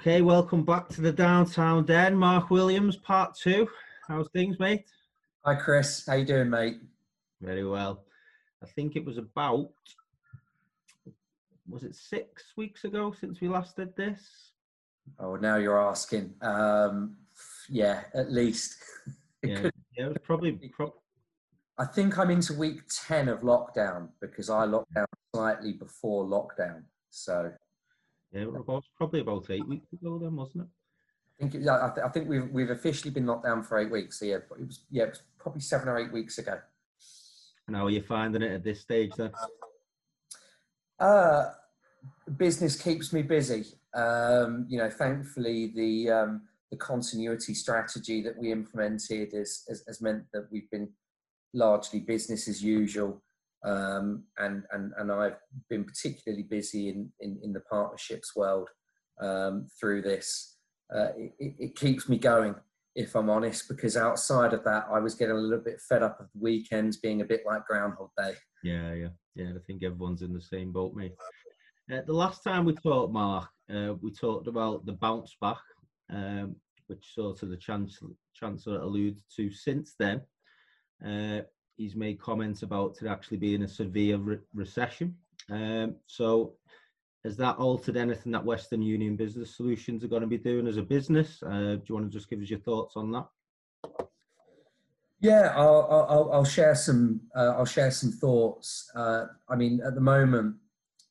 Okay, welcome back to the Downtown Den. Mark Williams, part two. How's things, mate? Hi, Chris. How you doing, mate? Very well. I think it was about was it six weeks ago since we last did this? Oh, now you're asking. Um, yeah, at least. yeah, yeah, it was probably. Pro- I think I'm into week ten of lockdown because I locked down slightly before lockdown. So. Yeah, it was probably about eight weeks ago then, wasn't it? I think, it, I, th- I think we've we've officially been locked down for eight weeks. So yeah, it was yeah, it was probably seven or eight weeks ago. And how are you finding it at this stage then? Uh, business keeps me busy. Um, you know, thankfully the um, the continuity strategy that we implemented has, has meant that we've been largely business as usual. Um, and, and, and I've been particularly busy in, in, in the partnerships world um, through this. Uh, it, it, keeps me going, if I'm honest, because outside of that, I was getting a little bit fed up of the weekends being a bit like Groundhog Day. Yeah, yeah, yeah. I think everyone's in the same boat, mate. Uh, the last time we talked, Mark, uh, we talked about the bounce back, um, which sort of the chancellor, chancellor alluded to since then. He's made comments about it actually being a severe re- recession. Um, so, has that altered anything that Western Union Business Solutions are going to be doing as a business? Uh, do you want to just give us your thoughts on that? Yeah, I'll, I'll, I'll share some. Uh, I'll share some thoughts. Uh, I mean, at the moment,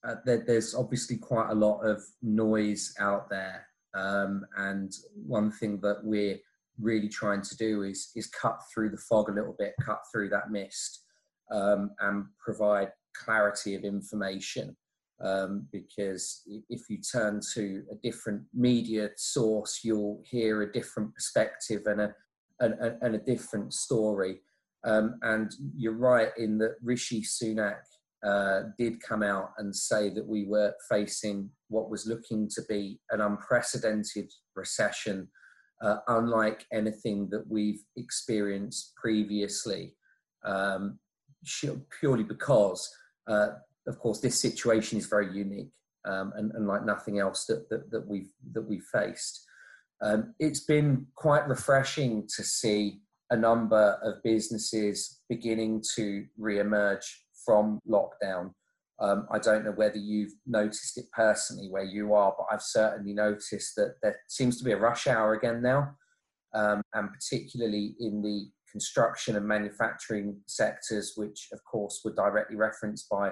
uh, there, there's obviously quite a lot of noise out there, um, and one thing that we're really trying to do is is cut through the fog a little bit, cut through that mist, um, and provide clarity of information. Um, because if you turn to a different media source, you'll hear a different perspective and a and, and a different story. Um, and you're right in that Rishi Sunak uh, did come out and say that we were facing what was looking to be an unprecedented recession uh, unlike anything that we've experienced previously, um, purely because, uh, of course, this situation is very unique um, and, and, like nothing else that, that, that we've that we've faced. Um, it's been quite refreshing to see a number of businesses beginning to re-emerge from lockdown um, I don't know whether you've noticed it personally where you are, but I've certainly noticed that there seems to be a rush hour again now, um, and particularly in the construction and manufacturing sectors, which of course were directly referenced by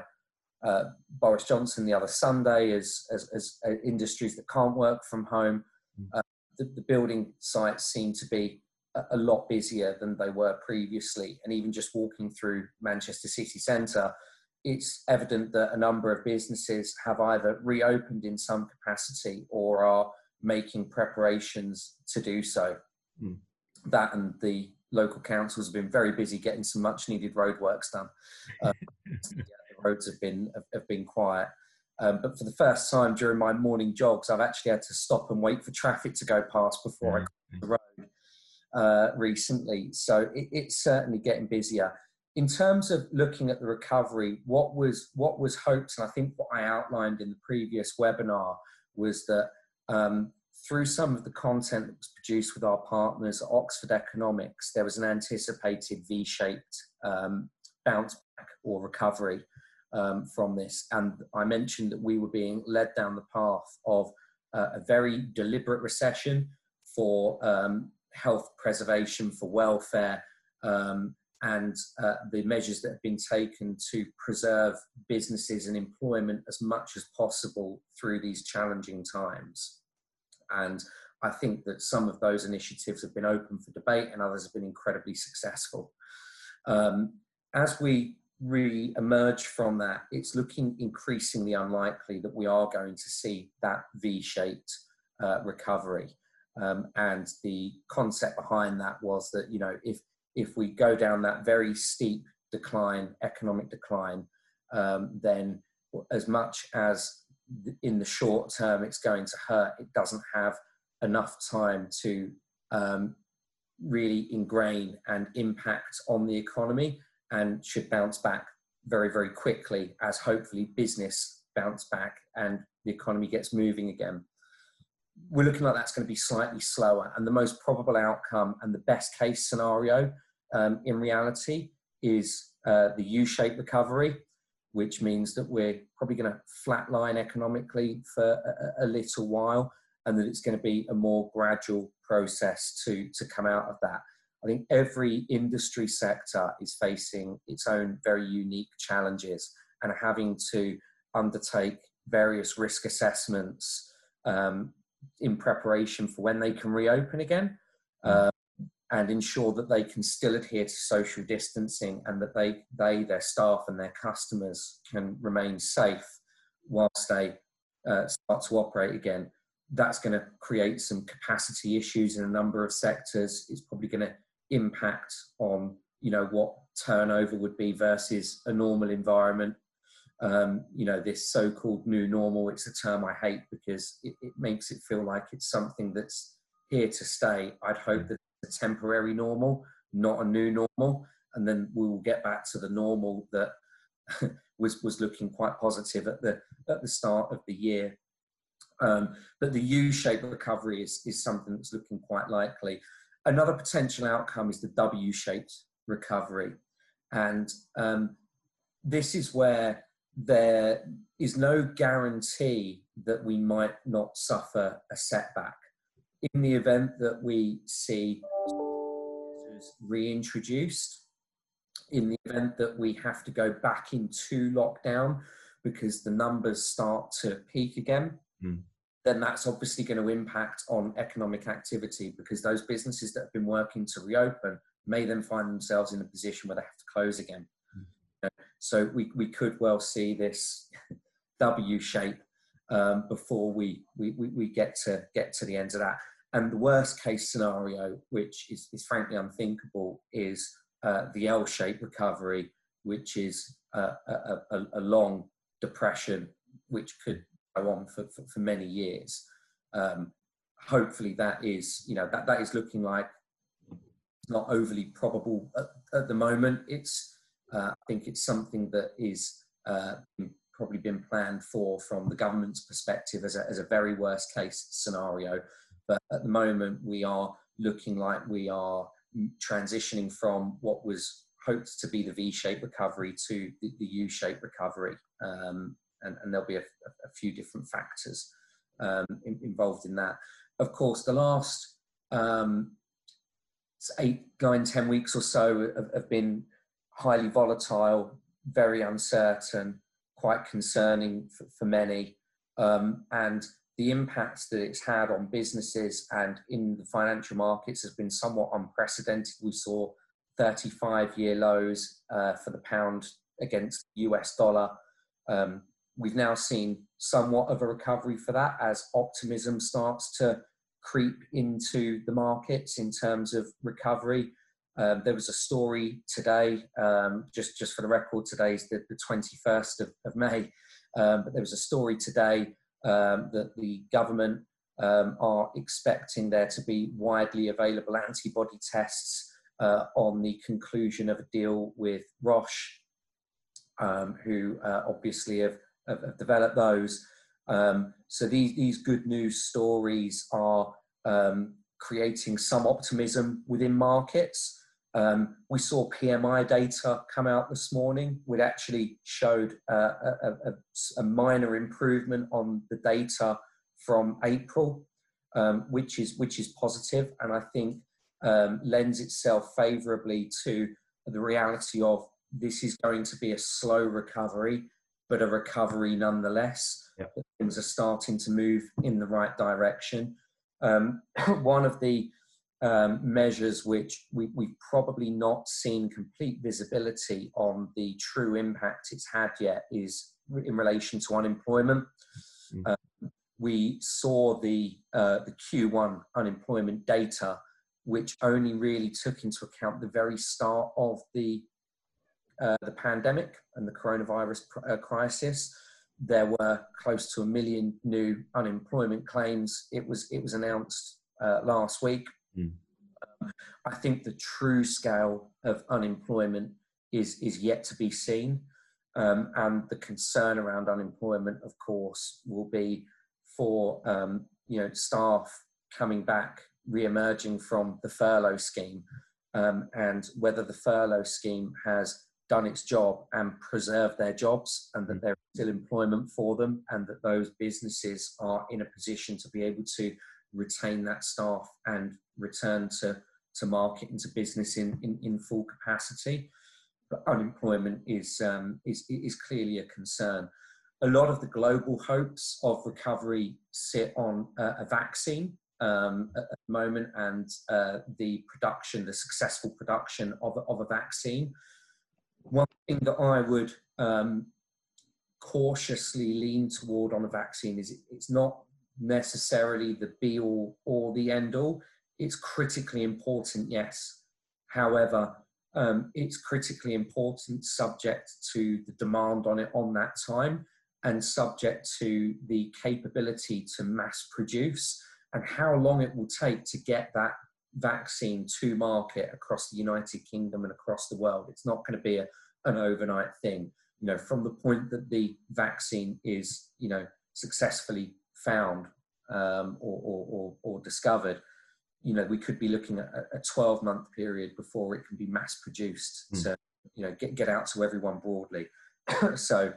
uh, Boris Johnson the other Sunday as, as, as uh, industries that can't work from home. Mm. Uh, the, the, building sites seem to be a, a lot busier than they were previously, and even just walking through Manchester city centre it's evident that a number of businesses have either reopened in some capacity or are making preparations to do so. Mm. That and the local councils have been very busy getting some much needed roadworks done. Um, yeah, the roads have been have, have been quiet. Um, but for the first time during my morning jogs, I've actually had to stop and wait for traffic to go past before I cross the road uh, recently. So it, it's certainly getting busier in terms of looking at the recovery, what was what was hoped, and I think what I outlined in the previous webinar was that um, through some of the content that was produced with our partners at Oxford Economics, there was an anticipated V-shaped um, bounce back or recovery um, from this. And I mentioned that we were being led down the path of uh, a very deliberate recession for um, health preservation, for welfare, um, and uh, the measures that have been taken to preserve businesses and employment as much as possible through these challenging times. And I think that some of those initiatives have been open for debate and others have been incredibly successful. Um, as we re emerge from that, it's looking increasingly unlikely that we are going to see that V shaped uh, recovery. Um, and the concept behind that was that, you know, if if we go down that very steep decline, economic decline, um, then as much as in the short term it's going to hurt, it doesn't have enough time to um, really ingrain and impact on the economy and should bounce back very, very quickly as hopefully business bounce back and the economy gets moving again. we're looking like that's going to be slightly slower. And the most probable outcome and the best case scenario um, in reality is uh, the U shaped recovery, which means that we're probably going to flatline economically for a, a, little while and that it's going to be a more gradual process to, to come out of that. I think every industry sector is facing its own very unique challenges and having to undertake various risk assessments um, in preparation for when they can reopen again uh, and ensure that they can still adhere to social distancing and that they, they their staff and their customers can remain safe whilst they uh, start to operate again. That's going to create some capacity issues in a number of sectors. It's probably going to impact on you know what turnover would be versus a normal environment um, you know, this so-called new normal. It's a term I hate because it, it, makes it feel like it's something that's here to stay. I'd hope mm. that a temporary normal, not a new normal, and then we will get back to the normal that was was looking quite positive at the at the start of the year. Um, but the U-shaped recovery is is something that's looking quite likely. Another potential outcome is the W-shaped recovery, and um, this is where there is no guarantee that we might not suffer a setback. In the event that we see reintroduced, in the event that we have to go back into lockdown because the numbers start to peak again, mm. then that's obviously going to impact on economic activity because those businesses that have been working to reopen may then find themselves in a position where they have to close again. So we, we could well see this W shape um, before we, we, we get to get to the end of that. And the worst case scenario, which is, is frankly unthinkable, is uh, the L shaped recovery, which is a, a, a, long depression, which could go on for, for, for many years. Um, hopefully, that is you know that that is looking like not overly probable at, at the moment. It's uh, I think it's something that is uh, probably been planned for from the government's perspective as a, as a very worst case scenario. But at the moment, we are looking like we are transitioning from what was hoped to be the V-shaped recovery to the, the U-shaped recovery. Um, and, and, there'll be a, a few different factors um, in, involved in that. Of course, the last um, eight, nine, ten weeks or so have, have been highly volatile, very uncertain, quite concerning for, for many. Um, and the impact that it's had on businesses and in the financial markets has been somewhat unprecedented. We saw 35 year lows uh, for the pound against the US dollar. Um, we've now seen somewhat of a recovery for that as optimism starts to creep into the markets in terms of recovery. Um, there was a story today, um, just just for the record, today is the, the 21st of, of May, um, but there was a story today um, that the government um, are expecting there to be widely available antibody tests uh, on the conclusion of a deal with Roche, um, who uh, obviously have, have, have, developed those. so these, these good news stories are creating some optimism within markets. Um, we saw PMI data come out this morning, which actually showed uh, a, a, a, minor improvement on the data from April, um, which is which is positive, and I think um, lends itself favourably to the reality of this is going to be a slow recovery, but a recovery nonetheless. Yep. Things are starting to move in the right direction. Um, one of the um, measures which we, we've probably not seen complete visibility on the true impact it's had yet is in relation to unemployment. Mm. Um, we saw the, uh, the Q1 unemployment data, which only really took into account the very start of the, uh, the pandemic and the coronavirus pr- uh, crisis. There were close to a million new unemployment claims. It was, it was announced uh, last week Mm. I think the true scale of unemployment is is yet to be seen, um, and the concern around unemployment, of course, will be for um, you know, staff coming back, re-emerging from the furlough scheme, um, and whether the furlough scheme has done its job and preserved their jobs and that mm. there is still employment for them and that those businesses are in a position to be able to retain that staff and return to, to market and to business in, in, in full capacity. But unemployment is, um, is, is clearly a concern. A lot of the global hopes of recovery sit on a vaccine um, at the moment and uh, the production, the successful production of, of a vaccine. One thing that I would um, cautiously lean toward on a vaccine is it's not necessarily the be all or the end all. It's critically important, yes. However, um, it's critically important subject to the demand on it on that time and subject to the capability to mass produce and how long it will take to get that vaccine to market across the United Kingdom and across the world. It's not going to be a, an overnight thing. You know, from the point that the vaccine is, you know, successfully found um, or, or, or, or, discovered, you know, we could be looking at a 12 month period before it can be mass produced mm. to, you know, get, get out to everyone broadly. so,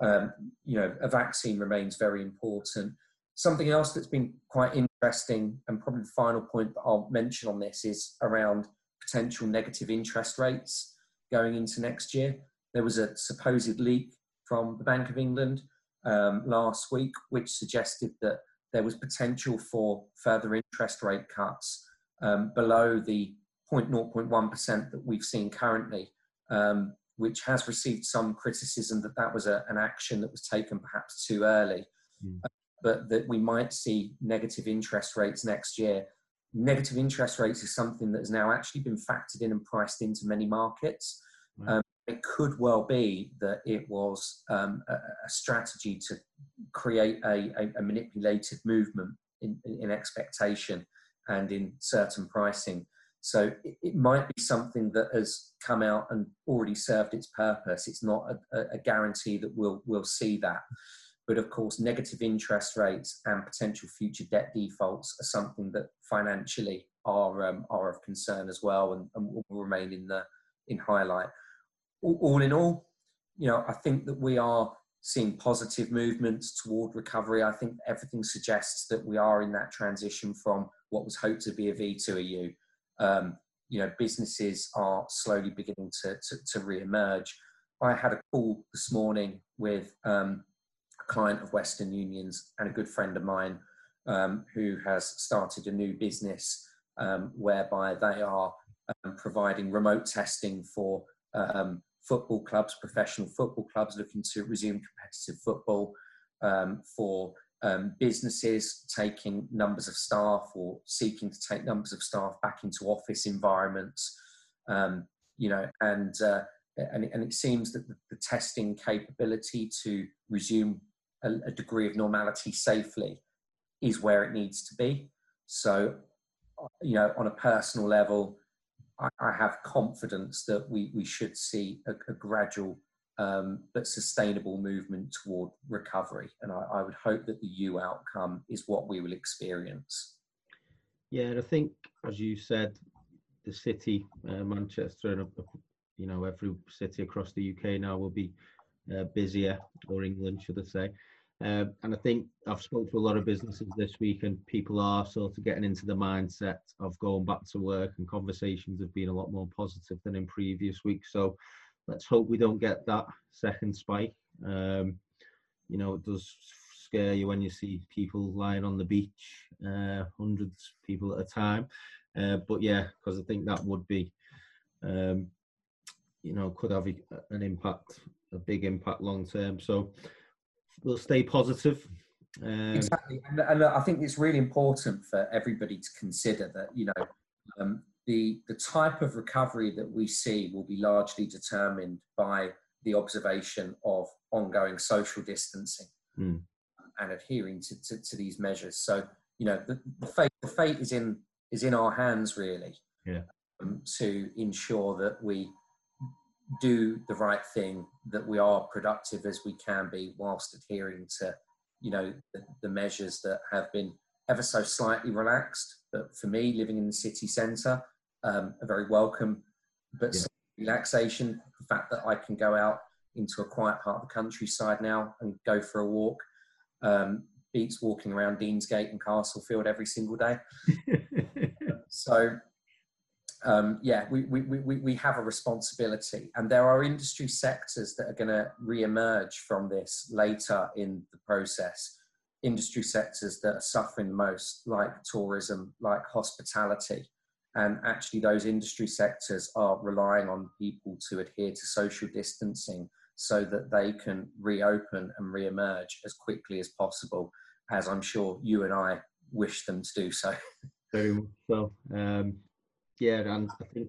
um, you know, a vaccine remains very important. Something else that's been quite interesting, and probably the final point that I'll mention on this is around potential negative interest rates going into next year. There was a supposed leak from the Bank of England um, last week, which suggested that there was potential for further interest rate cuts um, below the 0.01% that we've seen currently, um, which has received some criticism that that was a, an action that was taken perhaps too early. Mm. Uh, but that we might see negative interest rates next year. Negative interest rates is something that has now actually been factored in and priced into many markets. Um, it could well be that it was um, a, a, strategy to create a, a, a manipulated movement in, in, expectation and in certain pricing. So it, it, might be something that has come out and already served its purpose. It's not a, guarantee that we'll we'll see that. But of course, negative interest rates and potential future debt defaults are something that financially are um, are of concern as well, and, and will remain in the in highlight. All, in all, you know, I think that we are seeing positive movements toward recovery. I think everything suggests that we are in that transition from what was hoped to be a V to a U. Um, you know, businesses are slowly beginning to, to, to re-emerge. I had a call this morning with um, a client of Western Union's and a good friend of mine um, who has started a new business um, whereby they are um, providing remote testing for um, football clubs, professional football clubs looking to resume competitive football, um, for um, businesses taking numbers of staff or seeking to take numbers of staff back into office environments, um, you know, and, uh, and, and it seems that the, the testing capability to resume a, a degree of normality safely is where it needs to be. So, you know, on a personal level, I, I have confidence that we, we should see a, a gradual um, but sustainable movement toward recovery. And I, I, would hope that the U outcome is what we will experience. Yeah, and I think, as you said, the city, uh, Manchester, and you know every city across the UK now will be uh, busier, or England, should I say? Um, and I think I've spoken to a lot of businesses this week, and people are sort of getting into the mindset of going back to work, and conversations have been a lot more positive than in previous weeks. So let's hope we don't get that second spike. Um, you know, it does scare you when you see people lying on the beach, uh, hundreds of people at a time. Uh, but yeah, because I think that would be, um, you know, could have an impact, a big impact long term. So we'll stay positive. Um, exactly, and, and, I think it's really important for everybody to consider that you know um, the the type of recovery that we see will be largely determined by the observation of ongoing social distancing mm. and adhering to, to, to, these measures. So you know the, the fate the fate is in is in our hands really yeah. um, to ensure that we do the right thing, that we are productive as we can be, whilst adhering to, you know, the, the measures that have been ever so slightly relaxed. But for me, living in the city centre, um, a very welcome but yeah. relaxation. The fact that I can go out into a quiet part of the countryside now and go for a walk um, beats walking around Deansgate and Castlefield every single day. so, um, yeah, we, we, we, we have a responsibility, and there are industry sectors that are going to re-emerge from this later in the process. Industry sectors that are suffering most, like tourism, like hospitality, and actually those industry sectors are relying on people to adhere to social distancing so that they can reopen and re-emerge as quickly as possible as i'm sure you and i wish them to do so. Very much so. Um, yeah and i think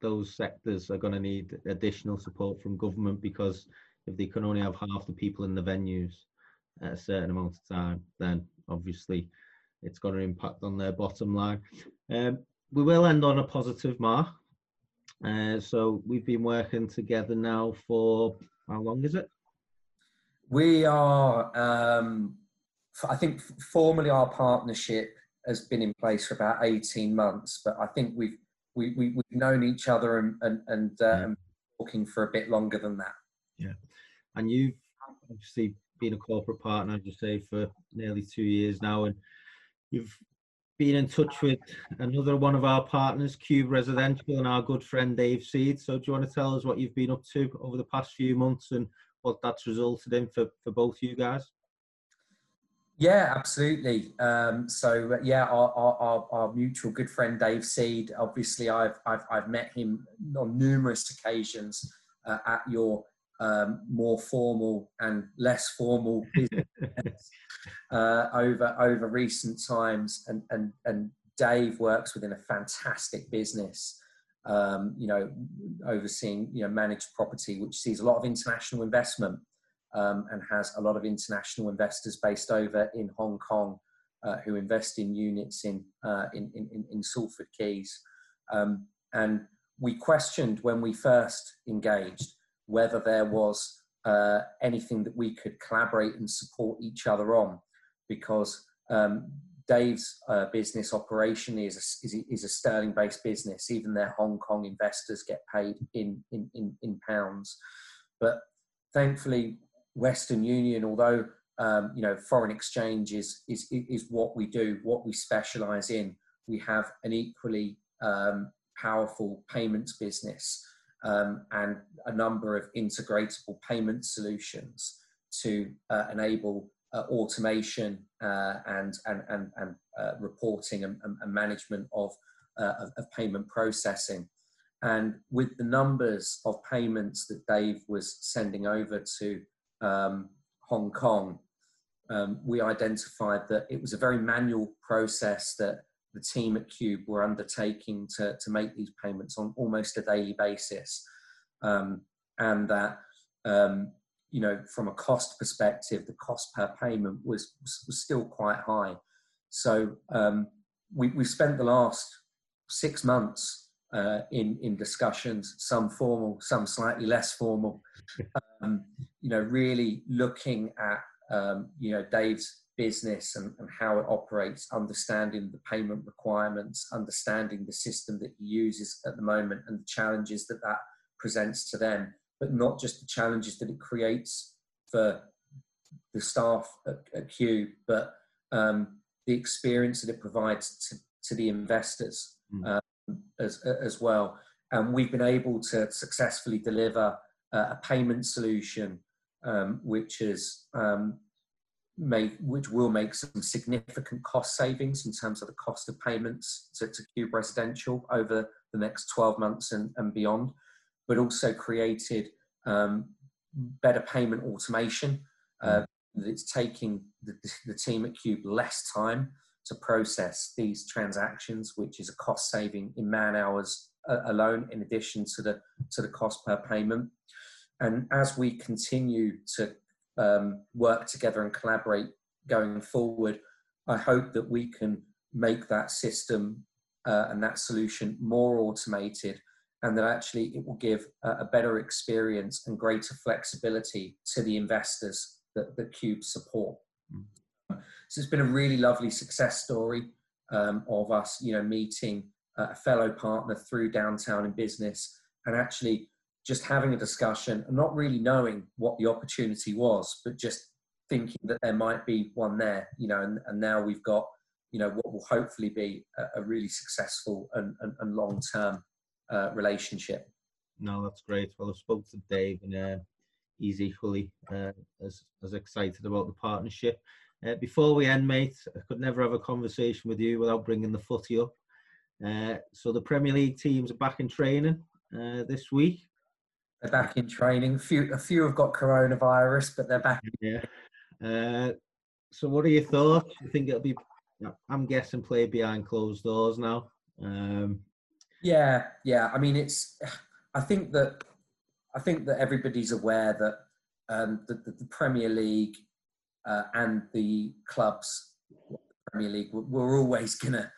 those sectors are going to need additional support from government because if they can only have half the people in the venues at a certain amount of time then obviously it's going to impact on their bottom line um, we will end on a positive mark. Uh, so we've been working together now for how long is it? We are, um, I think, formally our partnership has been in place for about eighteen months, but I think we've we, we have known each other and and and, uh, yeah. talking for a bit longer than that. Yeah, and you've obviously been a corporate partner, as you say, for nearly two years now, and you've been in touch with another one of our partners, Cube Residential, and our good friend Dave Seed. So, do you want to tell us what you've been up to over the past few months and what that's resulted in for, for both you guys? Yeah, absolutely. Um, so, uh, yeah, our, our, our, mutual good friend Dave Seed. Obviously, I've I've, I've met him on numerous occasions uh, at your um, more formal and less formal business uh, over over recent times, and and and Dave works within a fantastic business. Um, you know, overseeing you know managed property, which sees a lot of international investment um, and has a lot of international investors based over in Hong Kong uh, who invest in units in, uh, in, in, in Salford Quays. Um, and we questioned when we first engaged whether there was uh, anything that we could collaborate and support each other on, because um, Dave's uh, business operation is a, is, is a sterling-based business. Even their Hong Kong investors get paid in, in, in, in pounds. But thankfully, Western Union, although um, you know foreign exchange is, is is what we do, what we specialize in, we have an equally um, powerful payments business um, and a number of integratable payment solutions to uh, enable uh, automation uh, and, and, and, and uh, reporting and, and, management of, uh, of, of, payment processing. And with the numbers of payments that Dave was sending over to um, Hong Kong, um, we identified that it was a very manual process that the team at Cube were undertaking to, to make these payments on almost a daily basis. Um, and that, um, you know, from a cost perspective, the cost per payment was, was still quite high. So um, we, we spent the last six months uh, in, in discussions, some formal, some slightly less formal, um, you know, really looking at, um, you know, Dave's business and, and how it operates, understanding the payment requirements, understanding the system that he uses at the moment and the challenges that that presents to them, but not just the challenges that it creates for the staff at, at Cube, but um, the experience that it provides to, to the investors mm. As, as well. And we've been able to successfully deliver uh, a payment solution um, which is um, make, which will make some significant cost savings in terms of the cost of payments to, to Cube Residential over the next 12 months and, and beyond, but also created um, better payment automation. Uh, mm. it's taking the, the team at Cube less time to process these transactions, which is a cost saving in man hours uh, alone, in addition to the to the cost per payment. And as we continue to um, work together and collaborate going forward, I hope that we can make that system uh, and that solution more automated and that actually it will give a, a better experience and greater flexibility to the investors that the Cube support. Mm. So it's been a really lovely success story um, of us, you know, meeting a fellow partner through downtown in business and actually just having a discussion and not really knowing what the opportunity was, but just thinking that there might be one there, you know, and, and now we've got, you know, what will hopefully be a, a really successful and, and, and long-term uh, relationship. No, that's great. Well, I spoke to Dave and uh, he's equally uh, as, as excited about the partnership. Uh, before we end, mate, I could never have a conversation with you without bringing the footy up. Uh, so the Premier League teams are back in training uh, this week. They're back in training. A few, a few have got coronavirus, but they're back. Yeah. Uh, so what are your thoughts? You think it'll be? I'm guessing play behind closed doors now. Um, yeah, yeah. I mean, it's. I think that I think that everybody's aware that um, the, the, the, Premier League uh, and the clubs, the Premier League, we're always going to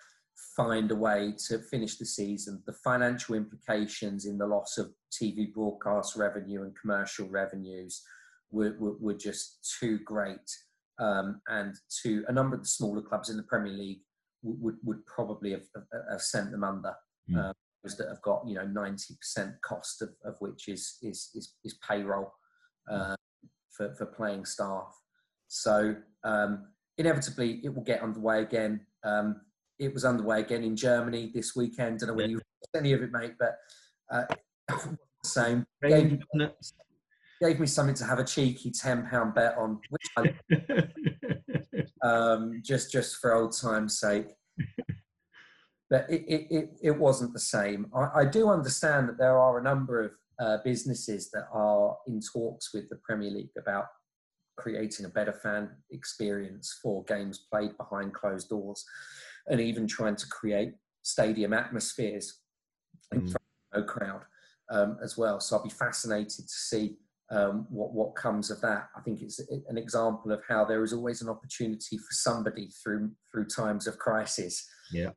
find a way to finish the season. The financial implications in the loss of TV broadcast revenue and commercial revenues were, were, were just too great. Um, and to a number of the smaller clubs in the Premier League would, would probably have, have sent them under. Mm. Um, that have got you know 90% cost of, of which is is is, is payroll uh, for, for playing staff so um, inevitably it will get underway again. Um, it was underway again in germany this weekend. I don't know when you any of it mate but uh, the same. Gave, gave, me something to have a cheeky 10 pound bet on which I, um, just just for old time's sake. But it, it, it, it wasn't the same. I, I, do understand that there are a number of uh, businesses that are in talks with the Premier League about creating a better fan experience for games played behind closed doors and even trying to create stadium atmospheres in mm. front of no crowd um, as well. So I'll be fascinated to see um, what what comes of that. I think it's an example of how there is always an opportunity for somebody through through times of crisis. Yeah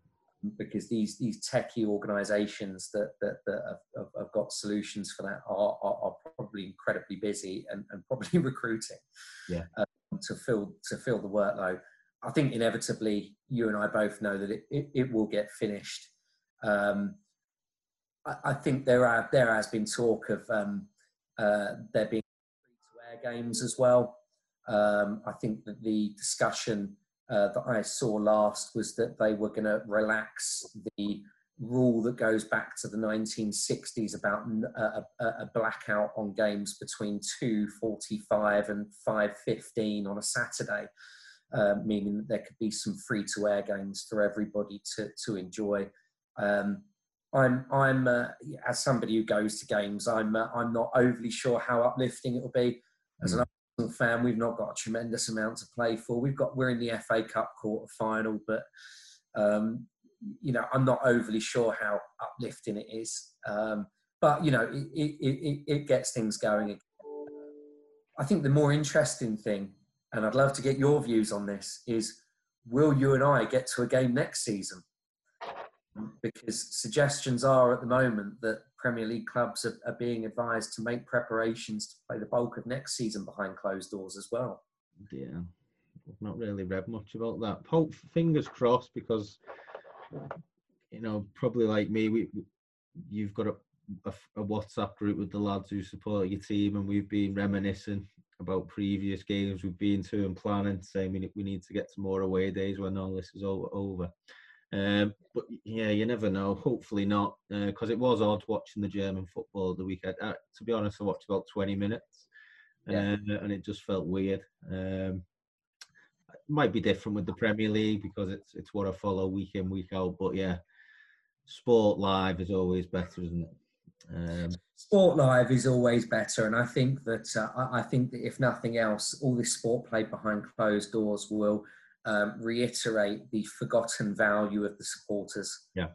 because these these techie organizations that that, that have, have, got solutions for that are, are, are probably incredibly busy and, and probably recruiting yeah. um, to fill to fill the workload. I think inevitably you and i both know that it, it, it will get finished. Um, I, I, think there are there has been talk of um, uh, there being free to air games as well. Um, i think that the discussion uh, that I saw last was that they were going to relax the rule that goes back to the 1960s about a, a, a blackout on games between 2.45 and 5.15 on a Saturday, uh, meaning that there could be some free-to-air games for everybody to, to enjoy. Um, I'm, I'm uh, as somebody who goes to games, I'm, uh, I'm not overly sure how uplifting it will be. As an fan. We've not got a tremendous amount to play for. We've got we're in the FA Cup quarter final, but um, you know I'm not overly sure how uplifting it is. Um, but you know it, it, it, it gets things going. I think the more interesting thing, and I'd love to get your views on this, is will you and I get to a game next season? Because suggestions are at the moment that Premier League clubs are, are, being advised to make preparations to play the bulk of next season behind closed doors as well. Yeah, I've not really read much about that. Hope fingers crossed because you know probably like me, we you've got a, a, a WhatsApp group with the lads who support your team, and we've been reminiscing about previous games we've been to and planning, saying we, we need to get to more away days when all this is over. Um, but yeah, you never know. Hopefully not, because uh, it was odd watching the German football the weekend. Uh, to be honest, I watched about 20 minutes, yeah. uh, and it just felt weird. Um, it might be different with the Premier League because it's it's what I follow week in week out. But yeah, sport live is always better, isn't it? Um, sport live is always better, and I think that uh, I, I think that if nothing else, all this sport played behind closed doors will um, reiterate the forgotten value of the supporters. Yeah.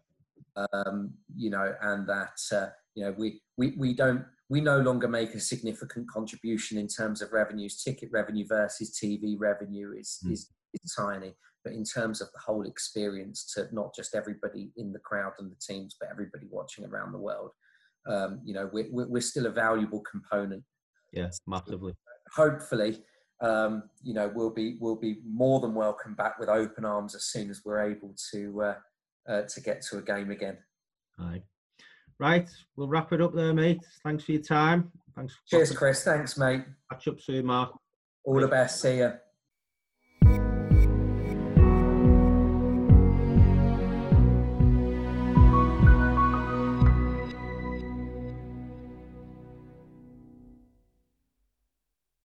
Um, you know, and that uh, you know we, we we don't we no longer make a significant contribution in terms of revenues. Ticket revenue versus TV revenue is mm. is, is tiny, but in terms of the whole experience to not just everybody in the crowd and the teams, but everybody watching around the world, um, you know, we're, we're still a valuable component. Yeah, massively. Hopefully, um, you know, we'll be we'll be more than welcome back with open arms as soon as we're able to uh, uh, to get to a game again. Aye. Right, we'll wrap it up there, mate. Thanks for your time. Thanks. Cheers, Chris. Thanks, mate. Catch up soon, Mark. All the best. See you.